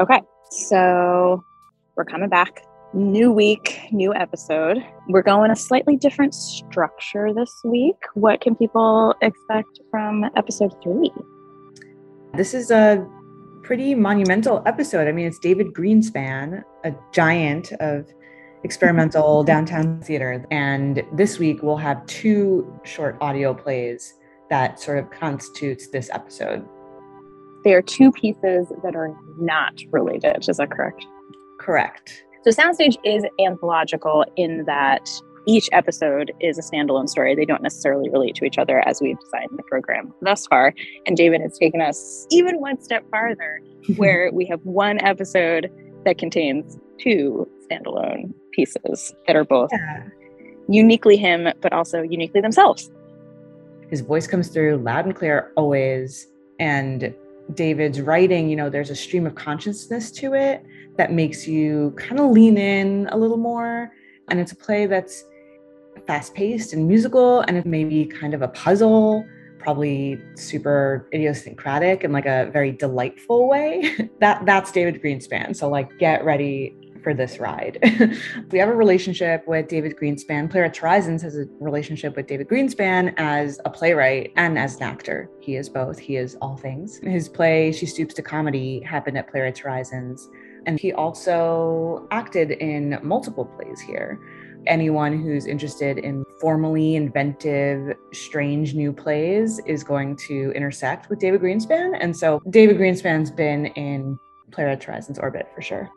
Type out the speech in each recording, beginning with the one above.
Okay, so we're coming back. New week, new episode. We're going a slightly different structure this week. What can people expect from episode three? This is a pretty monumental episode. I mean, it's David Greenspan, a giant of experimental downtown theater. And this week we'll have two short audio plays that sort of constitutes this episode. They are two pieces that are not related. Is that correct? Correct. So Soundstage is anthological in that each episode is a standalone story. They don't necessarily relate to each other as we've designed the program thus far. And David has taken us even one step farther, where we have one episode that contains two standalone pieces that are both yeah. uniquely him, but also uniquely themselves. His voice comes through loud and clear always. And David's writing, you know, there's a stream of consciousness to it that makes you kind of lean in a little more. And it's a play that's fast paced and musical, and it may be kind of a puzzle, probably super idiosyncratic in like a very delightful way. that that's David Greenspan. So like get ready for this ride. we have a relationship with David Greenspan. Playwrights Horizons has a relationship with David Greenspan as a playwright and as an actor. He is both. He is all things. His play, She Stoops to Comedy, happened at Playwrights Horizons. And he also acted in multiple plays here. Anyone who's interested in formally inventive, strange new plays is going to intersect with David Greenspan. And so David Greenspan's been in Playwrights Horizons orbit for sure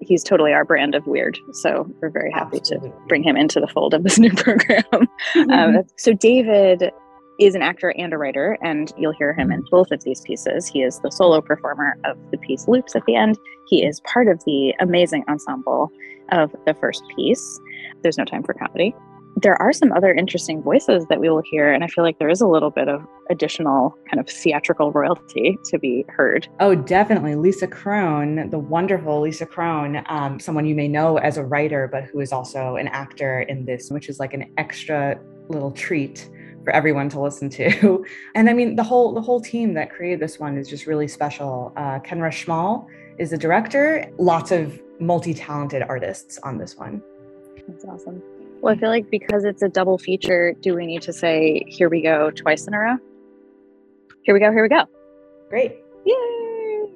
he's totally our brand of weird. So we're very happy Absolutely. to bring him into the fold of this new program. Mm-hmm. Um, so David is an actor and a writer, and you'll hear him in both of these pieces. He is the solo performer of the piece Loops at the end. He is part of the amazing ensemble of the first piece. There's no time for comedy there are some other interesting voices that we will hear and i feel like there is a little bit of additional kind of theatrical royalty to be heard. Oh definitely. Lisa Kron the wonderful Lisa Kron um, someone you may know as a writer but who is also an actor in this which is like an extra little treat for everyone to listen to. And i mean the whole the whole team that created this one is just really special. Uh, Ken Rus Schmoll is the director. Lots of multi-talented artists on this one. That's awesome well, I feel like because it's a double feature, do we need to say, here we go twice in a row? Here we go, here we go. Great. Yay!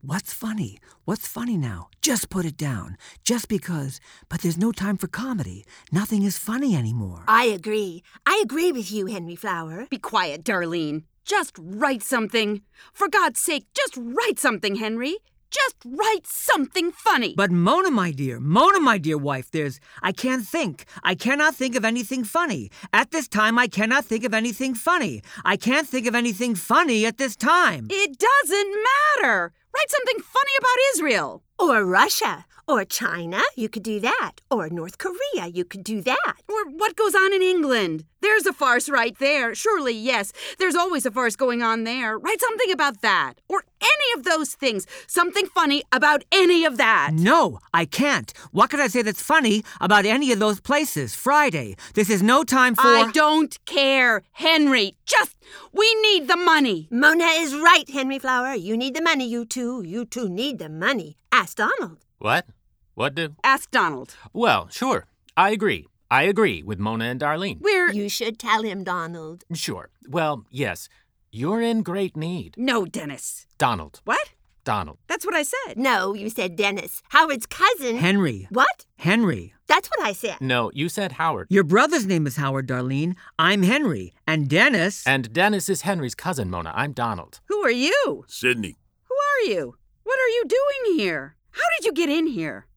What's funny? What's funny now? Just put it down. Just because. But there's no time for comedy. Nothing is funny anymore. I agree. I agree with you, Henry Flower. Be quiet, Darlene. Just write something. For God's sake, just write something, Henry. Just write something funny. But Mona, my dear, Mona, my dear wife, there's. I can't think. I cannot think of anything funny. At this time, I cannot think of anything funny. I can't think of anything funny at this time. It doesn't matter. Write something funny about Israel. Or Russia. Or China, you could do that. Or North Korea, you could do that. Or what goes on in England. There's a farce right there. Surely, yes. There's always a farce going on there. Write something about that. Or any of those things. Something funny about any of that. No, I can't. What could I say that's funny about any of those places? Friday. This is no time for. I don't care, Henry. Just, we need the money. Mona is right, Henry Flower. You need the money, you two. You two need the money. Ask Donald. What? What do? Ask Donald. Well, sure. I agree. I agree with Mona and Darlene. We're. You should tell him, Donald. Sure. Well, yes. You're in great need. No, Dennis. Donald. What? Donald. That's what I said. No, you said Dennis. Howard's cousin. Henry. What? Henry. That's what I said. No, you said Howard. Your brother's name is Howard, Darlene. I'm Henry. And Dennis. And Dennis is Henry's cousin, Mona. I'm Donald. Who are you? Sydney. Who are you? What are you doing here? How did you get in here?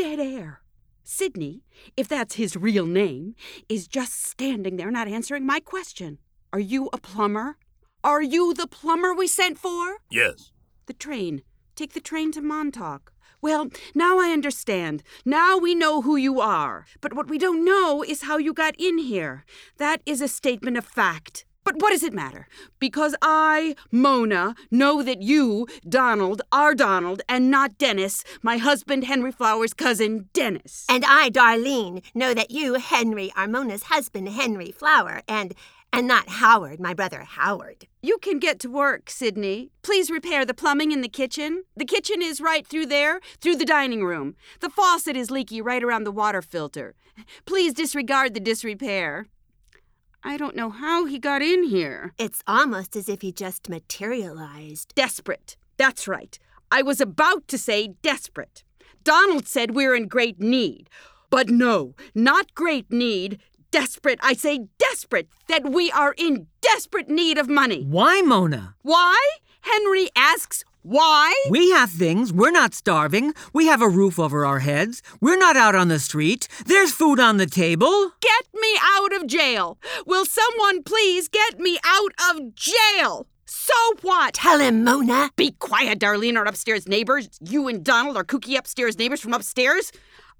dead air. Sidney, if that's his real name, is just standing there not answering my question. Are you a plumber? Are you the plumber we sent for? Yes. The train. Take the train to Montauk. Well, now I understand. Now we know who you are. But what we don't know is how you got in here. That is a statement of fact. But what does it matter? Because I, Mona, know that you, Donald, are Donald and not Dennis, my husband Henry Flower's cousin Dennis. And I, Darlene, know that you, Henry, are Mona's husband, Henry Flower, and and not Howard, my brother Howard. You can get to work, Sydney. Please repair the plumbing in the kitchen. The kitchen is right through there, through the dining room. The faucet is leaky right around the water filter. Please disregard the disrepair. I don't know how he got in here. It's almost as if he just materialized. Desperate. That's right. I was about to say desperate. Donald said we're in great need. But no, not great need, desperate, I say desperate, that we are in desperate need of money. Why, Mona? Why? Henry asks, why? We have things. We're not starving. We have a roof over our heads. We're not out on the street. There's food on the table. Get me out of jail. Will someone please get me out of jail? So what? Tell him, Mona. Be quiet, Darlene, our upstairs neighbors. You and Donald are kooky upstairs neighbors from upstairs.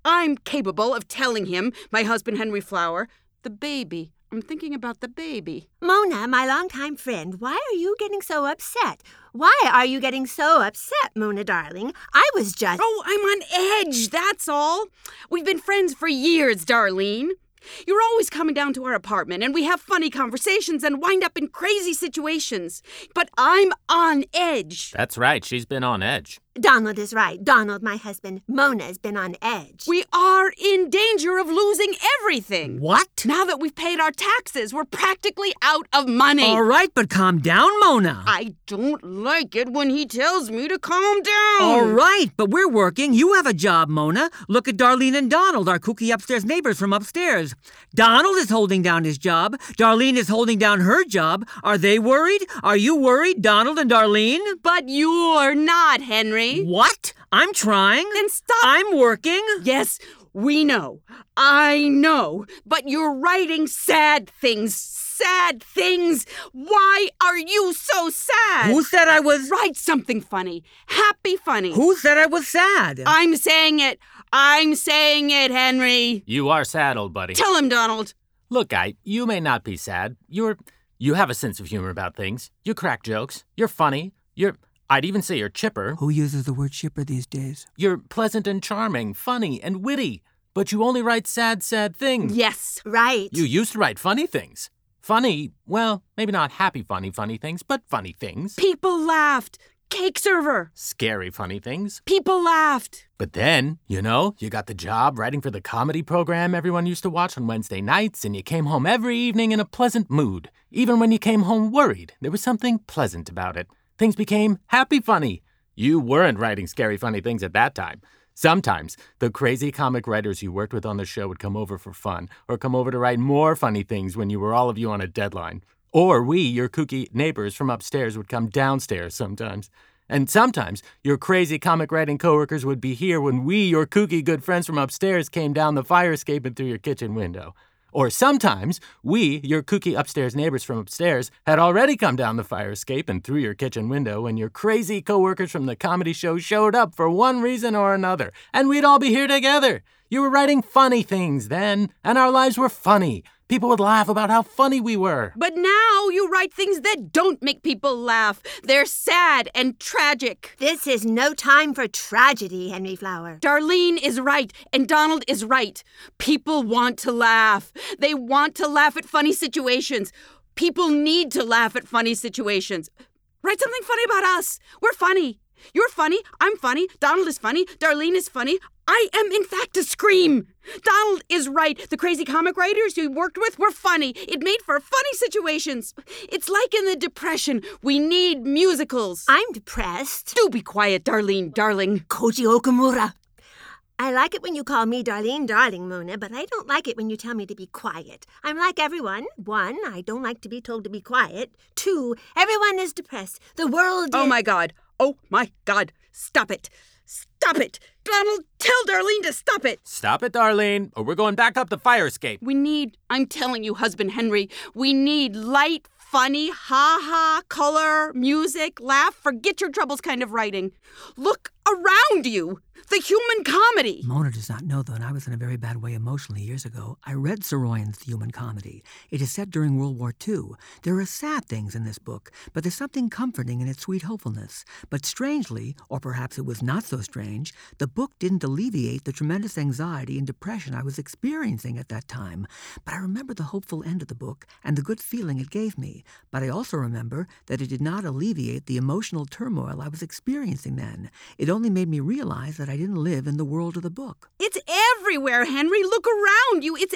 I'm capable of telling him, my husband Henry Flower, the baby. I'm thinking about the baby. Mona, my longtime friend, why are you getting so upset? Why are you getting so upset, Mona darling? I was just. Oh, I'm on edge, that's all. We've been friends for years, Darlene. You're always coming down to our apartment, and we have funny conversations and wind up in crazy situations. But I'm on edge. That's right, she's been on edge. Donald is right. Donald, my husband. Mona's been on edge. We are in danger of losing everything. What? Now that we've paid our taxes, we're practically out of money. All right, but calm down, Mona. I don't like it when he tells me to calm down. All right, but we're working. You have a job, Mona. Look at Darlene and Donald, our kooky upstairs neighbors from upstairs. Donald is holding down his job. Darlene is holding down her job. Are they worried? Are you worried, Donald and Darlene? But you're not, Henry. What? I'm trying. Then stop. I'm working. Yes, we know. I know. But you're writing sad things. Sad things. Why are you so sad? Who said I was. Write something funny. Happy funny. Who said I was sad? I'm saying it. I'm saying it, Henry. You are sad, old buddy. Tell him, Donald. Look, guy, you may not be sad. You're. You have a sense of humor about things. You crack jokes. You're funny. You're. I'd even say you're chipper. Who uses the word chipper these days? You're pleasant and charming, funny and witty. But you only write sad, sad things. Yes. Right. You used to write funny things. Funny, well, maybe not happy, funny, funny things, but funny things. People laughed. Cake server. Scary, funny things. People laughed. But then, you know, you got the job writing for the comedy program everyone used to watch on Wednesday nights, and you came home every evening in a pleasant mood. Even when you came home worried, there was something pleasant about it. Things became happy funny. You weren't writing scary, funny things at that time. Sometimes the crazy comic writers you worked with on the show would come over for fun, or come over to write more funny things when you were all of you on a deadline. Or we, your kooky neighbors from upstairs, would come downstairs sometimes. And sometimes your crazy comic writing coworkers would be here when we, your kooky good friends from upstairs, came down the fire escape and through your kitchen window. Or sometimes we, your kooky upstairs neighbors from upstairs, had already come down the fire escape and through your kitchen window when your crazy coworkers from the comedy show showed up for one reason or another, and we'd all be here together. You were writing funny things then, and our lives were funny. People would laugh about how funny we were. But now you write things that don't make people laugh. They're sad and tragic. This is no time for tragedy, Henry Flower. Darlene is right, and Donald is right. People want to laugh. They want to laugh at funny situations. People need to laugh at funny situations. Write something funny about us. We're funny. You're funny. I'm funny. Donald is funny. Darlene is funny. I am, in fact, a scream. Donald is right. The crazy comic writers you worked with were funny. It made for funny situations. It's like in the Depression. We need musicals. I'm depressed. Do be quiet, Darlene, darling. Koji Okamura. I like it when you call me Darlene Darling, Mona, but I don't like it when you tell me to be quiet. I'm like everyone. One, I don't like to be told to be quiet. Two, everyone is depressed. The world oh is... Oh my God. Oh my God. Stop it. Stop it. Donald, tell Darlene to stop it. Stop it, Darlene, or we're going back up the fire escape. We need, I'm telling you, husband Henry, we need light, funny, ha ha, color, music, laugh, forget your troubles kind of writing. Look around you. The human comedy. Mona does not know that I was in a very bad way emotionally years ago. I read Saroyan's The Human Comedy. It is set during World War II. There are sad things in this book, but there's something comforting in its sweet hopefulness. But strangely, or perhaps it was not so strange, the book didn't alleviate the tremendous anxiety and depression I was experiencing at that time. But I remember the hopeful end of the book and the good feeling it gave me. But I also remember that it did not alleviate the emotional turmoil I was experiencing then. It only made me realize that I didn't live in the world of the book. It's everywhere, Henry. Look around you. It's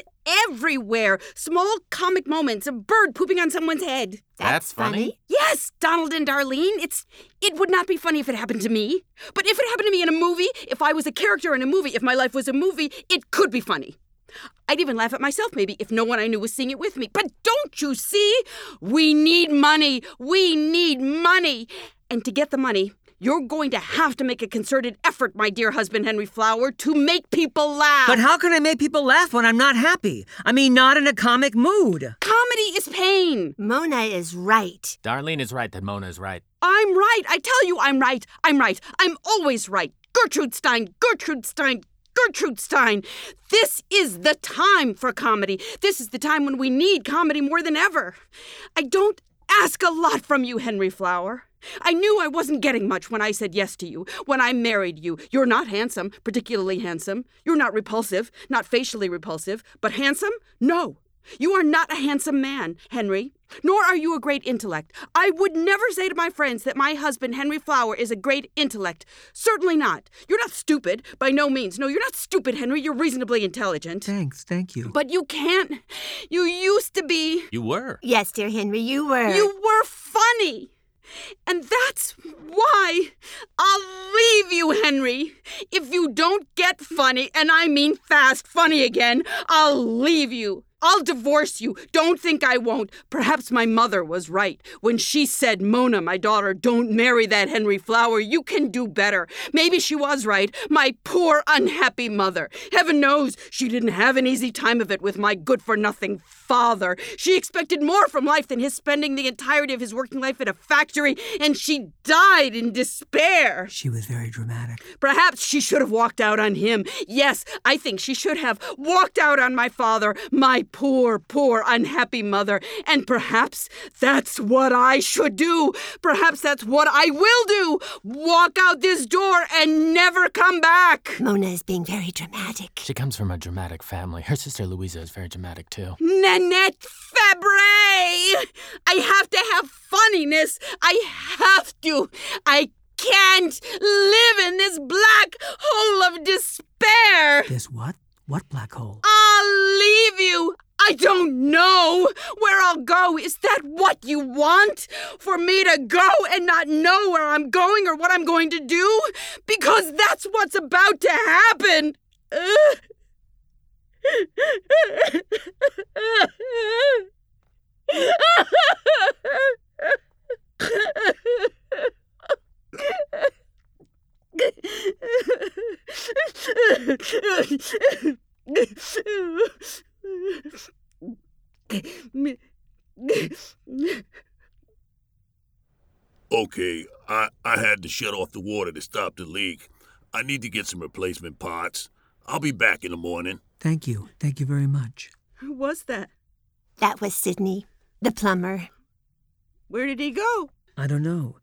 everywhere. Small comic moments, a bird pooping on someone's head. That's funny. Yes, Donald and Darlene. It's it would not be funny if it happened to me. But if it happened to me in a movie, if I was a character in a movie, if my life was a movie, it could be funny. I'd even laugh at myself maybe if no one I knew was seeing it with me. But don't you see? We need money. We need money. And to get the money, you're going to have to make a concerted effort, my dear husband Henry Flower, to make people laugh. But how can I make people laugh when I'm not happy? I mean, not in a comic mood. comedy is pain. Mona is right. Darlene is right that Mona is right. I'm right. I tell you, I'm right. I'm right. I'm always right. Gertrude Stein, Gertrude Stein, Gertrude Stein. This is the time for comedy. This is the time when we need comedy more than ever. I don't ask a lot from you, Henry Flower. I knew I wasn't getting much when I said yes to you, when I married you. You're not handsome, particularly handsome. You're not repulsive, not facially repulsive, but handsome? No. You are not a handsome man, Henry, nor are you a great intellect. I would never say to my friends that my husband, Henry Flower, is a great intellect. Certainly not. You're not stupid, by no means. No, you're not stupid, Henry. You're reasonably intelligent. Thanks, thank you. But you can't. You used to be. You were. Yes, dear Henry, you were. You were funny. And that's why I'll leave you, Henry. If you don't get funny, and I mean fast funny again, I'll leave you. I'll divorce you. Don't think I won't. Perhaps my mother was right when she said, Mona, my daughter, don't marry that Henry Flower. You can do better. Maybe she was right. My poor, unhappy mother. Heaven knows she didn't have an easy time of it with my good for nothing father. She expected more from life than his spending the entirety of his working life in a factory, and she died in despair. She was very dramatic. Perhaps she should have walked out on him. Yes, I think she should have walked out on my father, my poor, poor, unhappy mother. And perhaps that's what I should do. Perhaps that's what I will do. Walk out this door and never come back. Mona is being very dramatic. She comes from a dramatic family. Her sister Louisa is very dramatic too. Nanette Fabray! I have to have funniness. I have to. I can't live in this black hole of despair. This what? What black hole? I'll leave you. I don't know where I'll go. Is that what you want? For me to go and not know where I'm going or what I'm going to do? Because that's what's about to happen. Okay, I, I had to shut off the water to stop the leak. I need to get some replacement parts. I'll be back in the morning. Thank you. Thank you very much. Who was that? That was Sidney, the plumber. Where did he go? I don't know.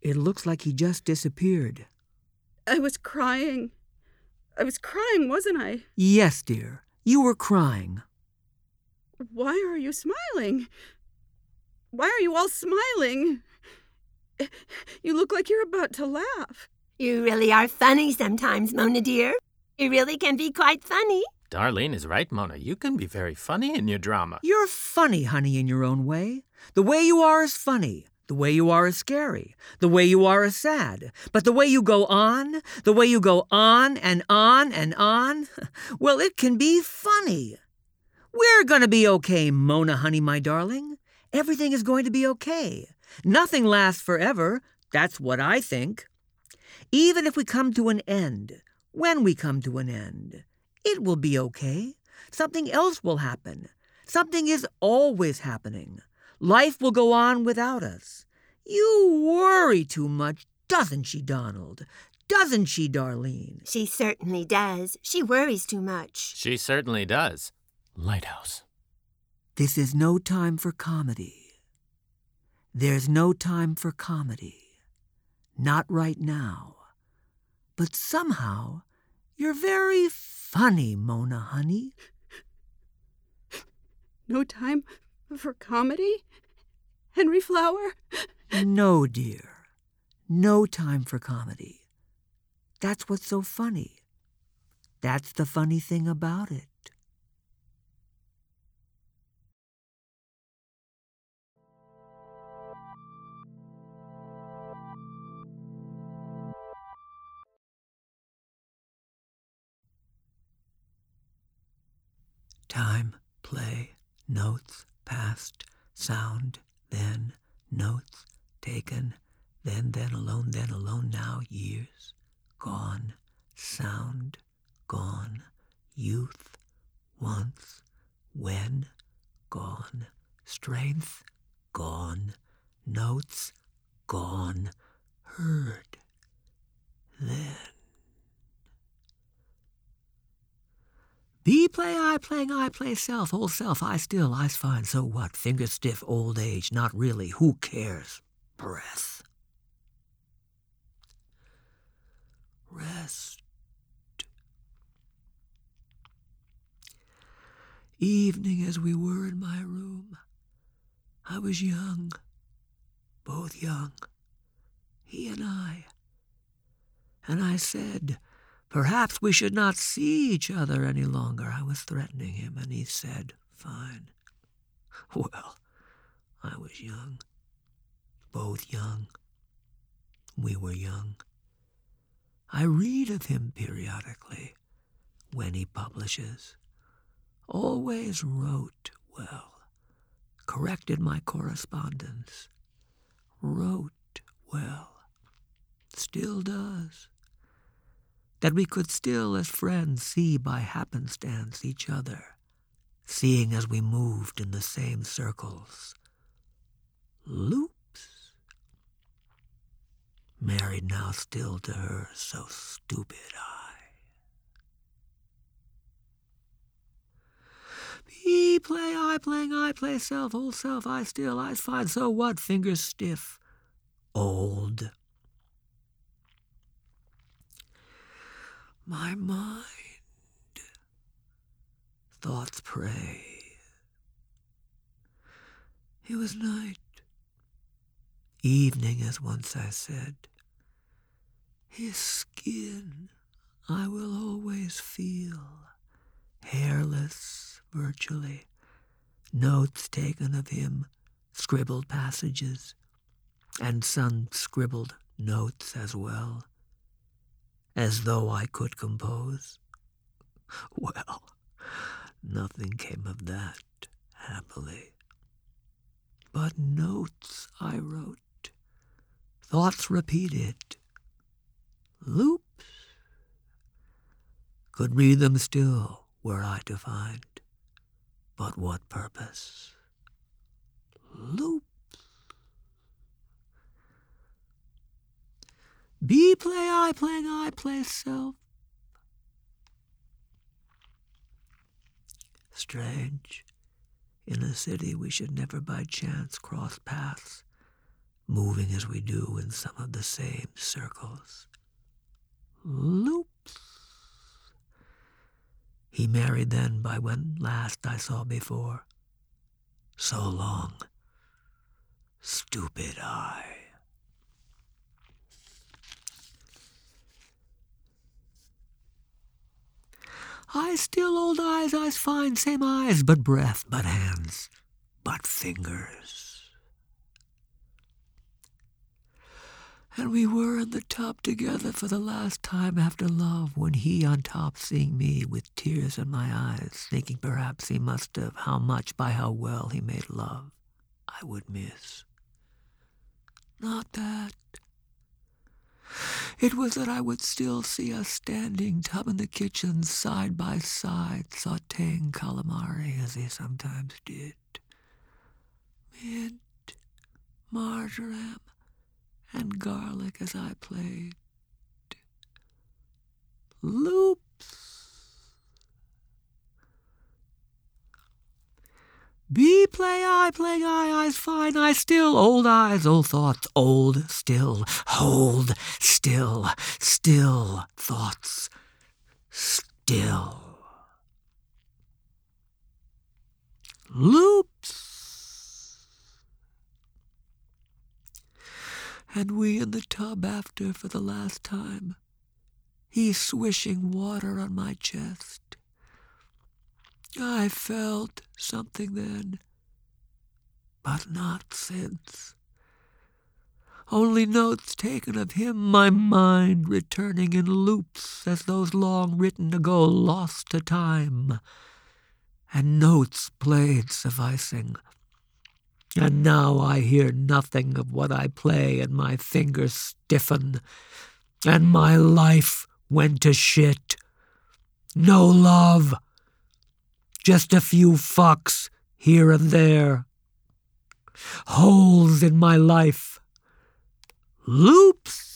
It looks like he just disappeared. I was crying. I was crying, wasn't I? Yes, dear. You were crying. Why are you smiling? Why are you all smiling? You look like you're about to laugh. You really are funny sometimes, Mona dear. You really can be quite funny. Darlene is right, Mona. You can be very funny in your drama. You're funny, honey, in your own way. The way you are is funny. The way you are is scary. The way you are is sad. But the way you go on, the way you go on and on and on, well, it can be funny. We're going to be okay, Mona, honey, my darling. Everything is going to be okay. Nothing lasts forever. That's what I think. Even if we come to an end, when we come to an end, it will be okay. Something else will happen. Something is always happening. Life will go on without us. You worry too much, doesn't she, Donald? Doesn't she, Darlene? She certainly does. She worries too much. She certainly does. Lighthouse. This is no time for comedy. There's no time for comedy. Not right now. But somehow, you're very funny, Mona, honey. No time for comedy? Henry Flower? No, dear. No time for comedy. That's what's so funny. That's the funny thing about it. Time, play, notes, past, sound, then, notes, taken, then, then, alone, then, alone, now, years, gone, sound, gone, youth, once, when, gone, strength, gone, notes, gone, heard, then. B play, I playing, I play self, whole self, I still, I's fine, so what? Finger stiff, old age, not really, who cares? Breath. Rest. Evening as we were in my room. I was young, both young, he and I. And I said, Perhaps we should not see each other any longer. I was threatening him, and he said, Fine. Well, I was young. Both young. We were young. I read of him periodically when he publishes. Always wrote well. Corrected my correspondence. Wrote well. Still does that we could still, as friends, see by happenstance each other, seeing as we moved in the same circles. Loops. Married now still to her so stupid I. He play, I playing, I play self, whole self, I still, I find, so what, fingers stiff. Old. My mind. Thoughts pray. It was night. Evening, as once I said. His skin I will always feel, hairless virtually. Notes taken of him, scribbled passages, and some scribbled notes as well as though I could compose. Well, nothing came of that, happily. But notes I wrote, thoughts repeated, loops. Could read them still were I to find, but what purpose? Loops. B play I playing I play self. Strange. In a city we should never by chance cross paths, moving as we do in some of the same circles. Loops. He married then by when last I saw before. So long. Stupid I. Eyes still old eyes, eyes fine, same eyes, but breath, but hands, but fingers. And we were in the tub together for the last time after love, when he on top seeing me with tears in my eyes, thinking perhaps he must have how much by how well he made love I would miss. Not that. It was that I would still see us standing, tub in the kitchen, side by side, sauteing calamari as he sometimes did. Mint, marjoram, and garlic as I played. loops. B play I, play I, eyes fine, I still, old eyes, old thoughts, old, still, hold, still, still, thoughts, still. Loops. And we in the tub after for the last time. He swishing water on my chest. I felt something then, but not since. Only notes taken of him, my mind returning in loops as those long written ago lost to time and notes played sufficing. And now I hear nothing of what I play, and my fingers stiffen, and my life went to shit. No love, just a few fucks here and there. Holes in my life. Loops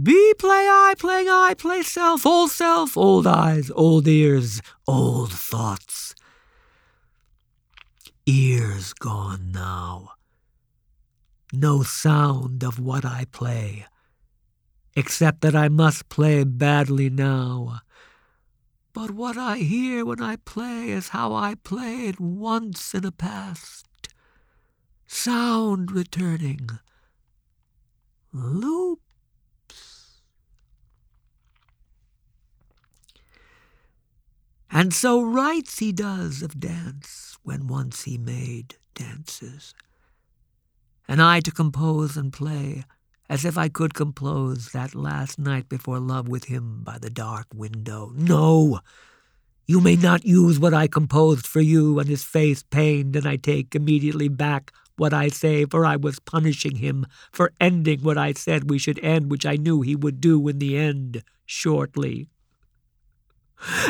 B play I, playing I, play self, old self, old eyes, old ears, old thoughts. Ears gone now. No sound of what I play, except that I must play badly now. But what I hear when I play is how I played once in the past. Sound returning. Loop And so writes he does of dance when once he made dances. And I to compose and play as if I could compose that last night before love with him by the dark window. No! You may not use what I composed for you, and his face pained, and I take immediately back what I say, for I was punishing him for ending what I said we should end, which I knew he would do in the end shortly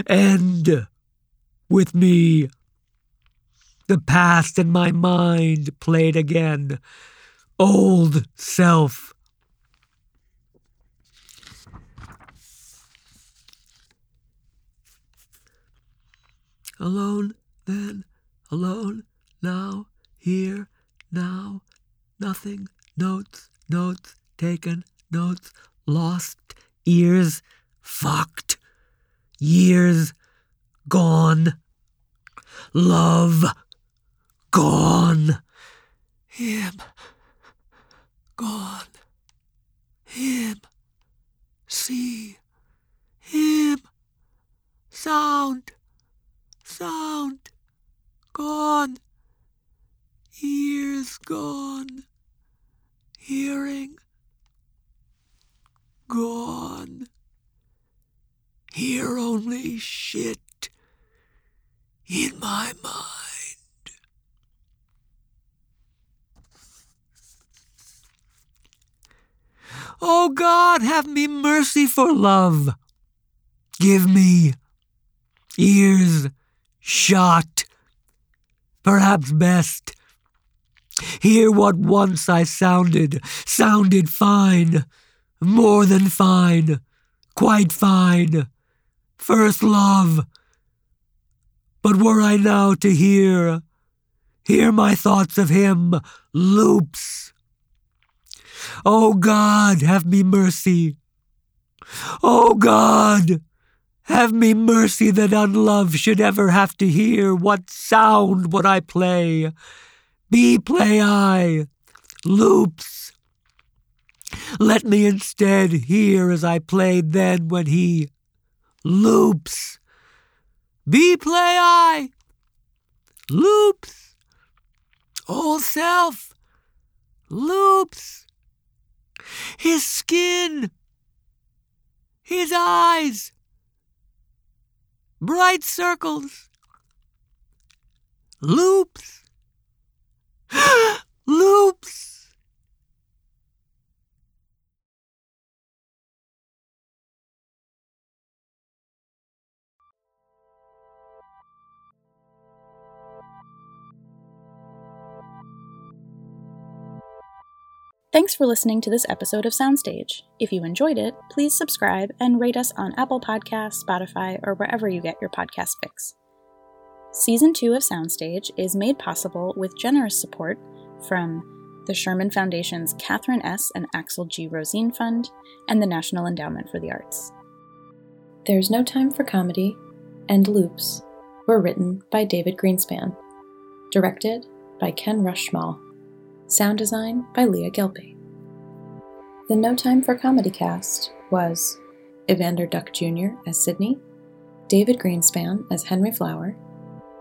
end with me. The past in my mind played again. Old self. Alone then, alone now, here, now, nothing, notes, notes, taken, notes, lost, ears, fucked years gone, love gone, him gone, him see, him sound, sound gone, ears gone, hearing gone. Hear only shit in my mind. Oh God, have me mercy for love. Give me ears shot, perhaps best. Hear what once I sounded, sounded fine, more than fine, quite fine first love. But were I now to hear, hear my thoughts of him, loops. O oh God, have me mercy. O oh God, have me mercy that unloved should ever have to hear what sound would I play. Be play I, loops. Let me instead hear as I played then when he loops. B play I, loops. Old self, loops. His skin, his eyes, bright circles, loops, loops. Thanks for listening to this episode of Soundstage. If you enjoyed it, please subscribe and rate us on Apple Podcasts, Spotify, or wherever you get your podcast fix. Season 2 of Soundstage is made possible with generous support from the Sherman Foundation's Catherine S. and Axel G. Rosine Fund and the National Endowment for the Arts. There's No Time for Comedy and Loops were written by David Greenspan, directed by Ken Rus Schmoll, sound design by Leah Gelpe. The No Time for Comedy cast was Evander Duck Jr. as Sydney, David Greenspan as Henry Flower,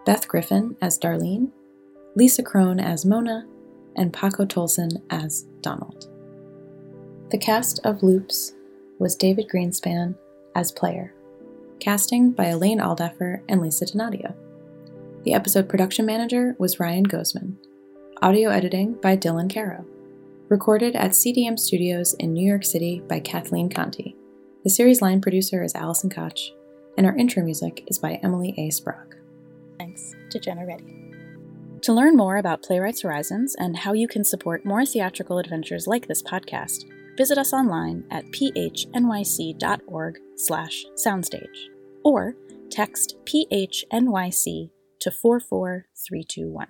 Beth Griffin as Darlene, Lisa Kron as Mona, and Paco Tolson as Donald. The cast of Loops was David Greenspan as player, casting by Alaine Alldaffer and Lisa Donadio. The episode production manager was Ryan Gozman. Audio editing by Dylan Caro. Recorded at CDM Studios in New York City by Kathleen Conti. The series line producer is Allison Koch, and our intro music is by Emily A. Sprague. Thanks to Jenna Reddy. To learn more about Playwrights Horizons and how you can support more theatrical adventures like this podcast, visit us online at phnyc.org slash soundstage or text PHNYC to 44321.